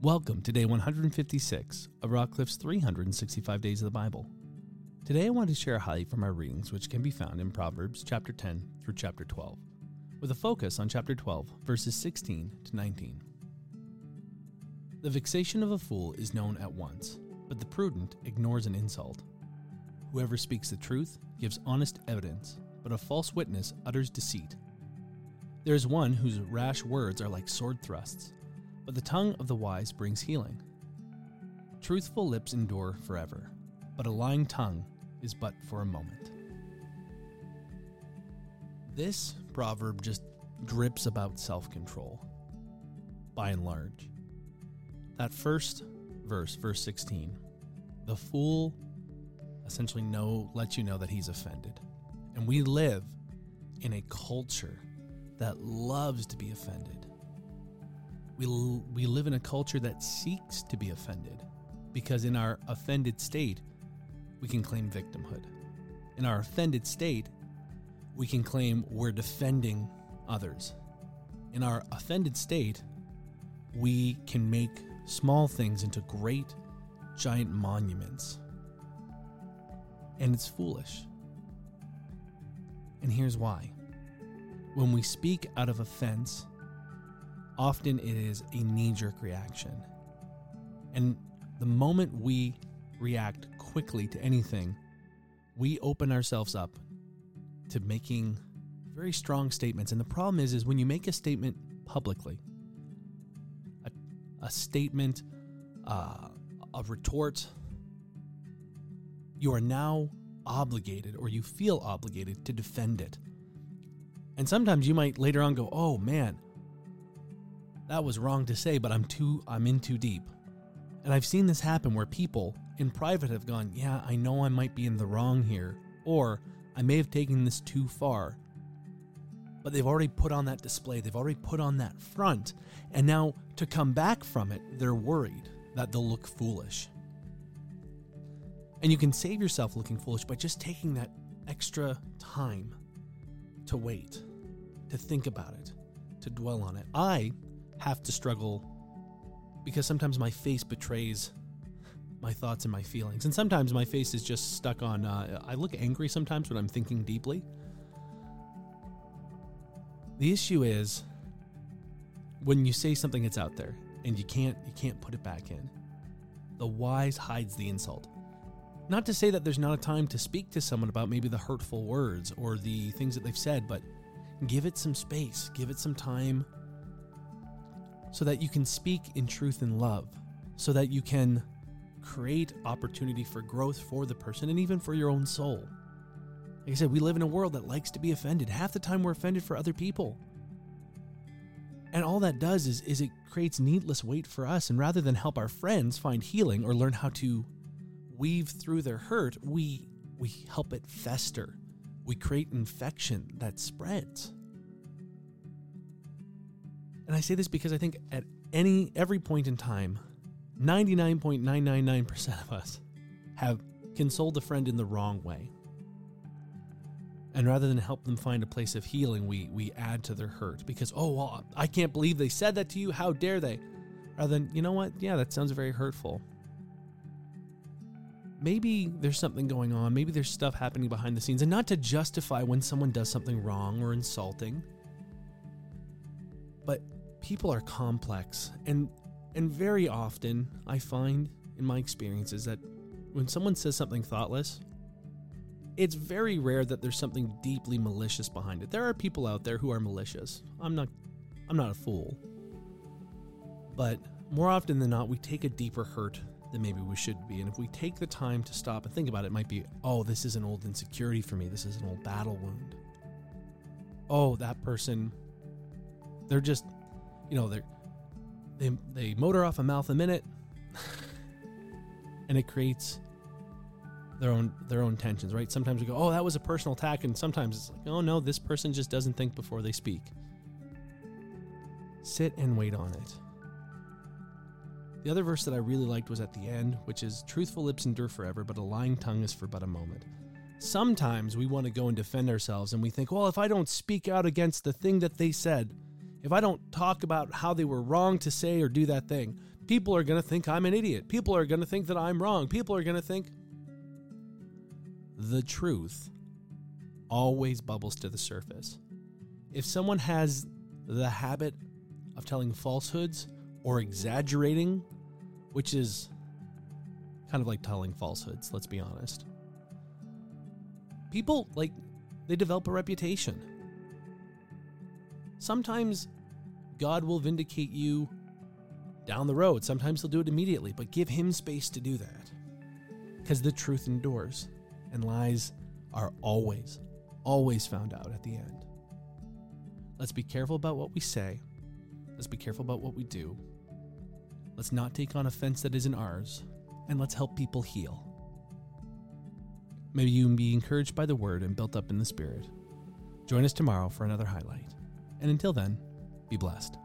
Welcome to day 156 of Rockcliffe's 365 Days of the Bible. Today I want to share a highlight from our readings, which can be found in Proverbs chapter 10 through chapter 12, with a focus on chapter 12, verses 16 to 19. The vexation of a fool is known at once, but the prudent ignores an insult. Whoever speaks the truth gives honest evidence, but a false witness utters deceit. There is one whose rash words are like sword thrusts but the tongue of the wise brings healing. Truthful lips endure forever, but a lying tongue is but for a moment. This proverb just drips about self control, by and large. That first verse, verse 16, the fool essentially know lets you know that he's offended. And we live in a culture that loves to be offended we, we live in a culture that seeks to be offended because in our offended state, we can claim victimhood. In our offended state, we can claim we're defending others. In our offended state, we can make small things into great, giant monuments. And it's foolish. And here's why. When we speak out of offense, often it is a knee jerk reaction. And the moment we react quickly to anything, we open ourselves up to making very strong statements. And the problem is, is when you make a statement publicly, a, a statement, uh, a retort, you are now obligated or you feel obligated to defend it. And sometimes you might later on go, oh man, that was wrong to say, but I'm too I'm in too deep. And I've seen this happen where people in private have gone, "Yeah, I know I might be in the wrong here," or "I may have taken this too far." But they've already put on that display, they've already put on that front, and now to come back from it, they're worried that they'll look foolish. And you can save yourself looking foolish by just taking that extra time to wait, to think about it, to dwell on it. I have to struggle because sometimes my face betrays my thoughts and my feelings. And sometimes my face is just stuck on, uh, I look angry sometimes when I'm thinking deeply. The issue is when you say something that's out there and you can't you can't put it back in. The wise hides the insult. Not to say that there's not a time to speak to someone about maybe the hurtful words or the things that they've said, but give it some space, give it some time so that you can speak in truth and love, so that you can create opportunity for growth for the person and even for your own soul. Like I said, we live in a world that likes to be offended. Half the time we're offended for other people. And all that does is, is it creates needless weight for us. And rather than help our friends find healing or learn how to weave through their hurt, we we help it fester. We create infection that spreads. And I say this because I think at any every point in time, 99.999% of us have consoled a friend in the wrong way. And rather than help them find a place of healing, we we add to their hurt because oh well, I can't believe they said that to you. How dare they? Rather than, you know what? Yeah, that sounds very hurtful. Maybe there's something going on. Maybe there's stuff happening behind the scenes. And not to justify when someone does something wrong or insulting, but people are complex and and very often I find in my experiences that when someone says something thoughtless, it's very rare that there's something deeply malicious behind it. There are people out there who are malicious. I'm not I'm not a fool. But more often than not, we take a deeper hurt than maybe we should be. And if we take the time to stop and think about it, it might be, oh, this is an old insecurity for me. This is an old battle wound. Oh, that person, they're just you know, they they they motor off a mouth a minute, and it creates their own their own tensions, right? Sometimes we go, "Oh, that was a personal attack," and sometimes it's like, "Oh no, this person just doesn't think before they speak." Sit and wait on it. The other verse that I really liked was at the end, which is truthful lips endure forever, but a lying tongue is for but a moment. Sometimes we want to go and defend ourselves and we think, well, if I don't speak out against the thing that they said, if I don't talk about how they were wrong to say or do that thing, People are going to think I'm an idiot. People are going to think that I'm wrong. People are going to think. The truth always bubbles to the surface. If someone has the habit of telling falsehoods or exaggerating, which is kind of like telling falsehoods, let's be honest. People like they develop a reputation. Sometimes God will vindicate you down the road. Sometimes he'll do it immediately, but give him space to do that. Because the truth endures, and lies are always, always found out at the end. Let's be careful about what we say. Let's be careful about what we do. Let's not take on offense that isn't ours, and let's help people heal. Maybe you can be encouraged by the word and built up in the spirit. Join us tomorrow for another highlight. And until then, be blessed.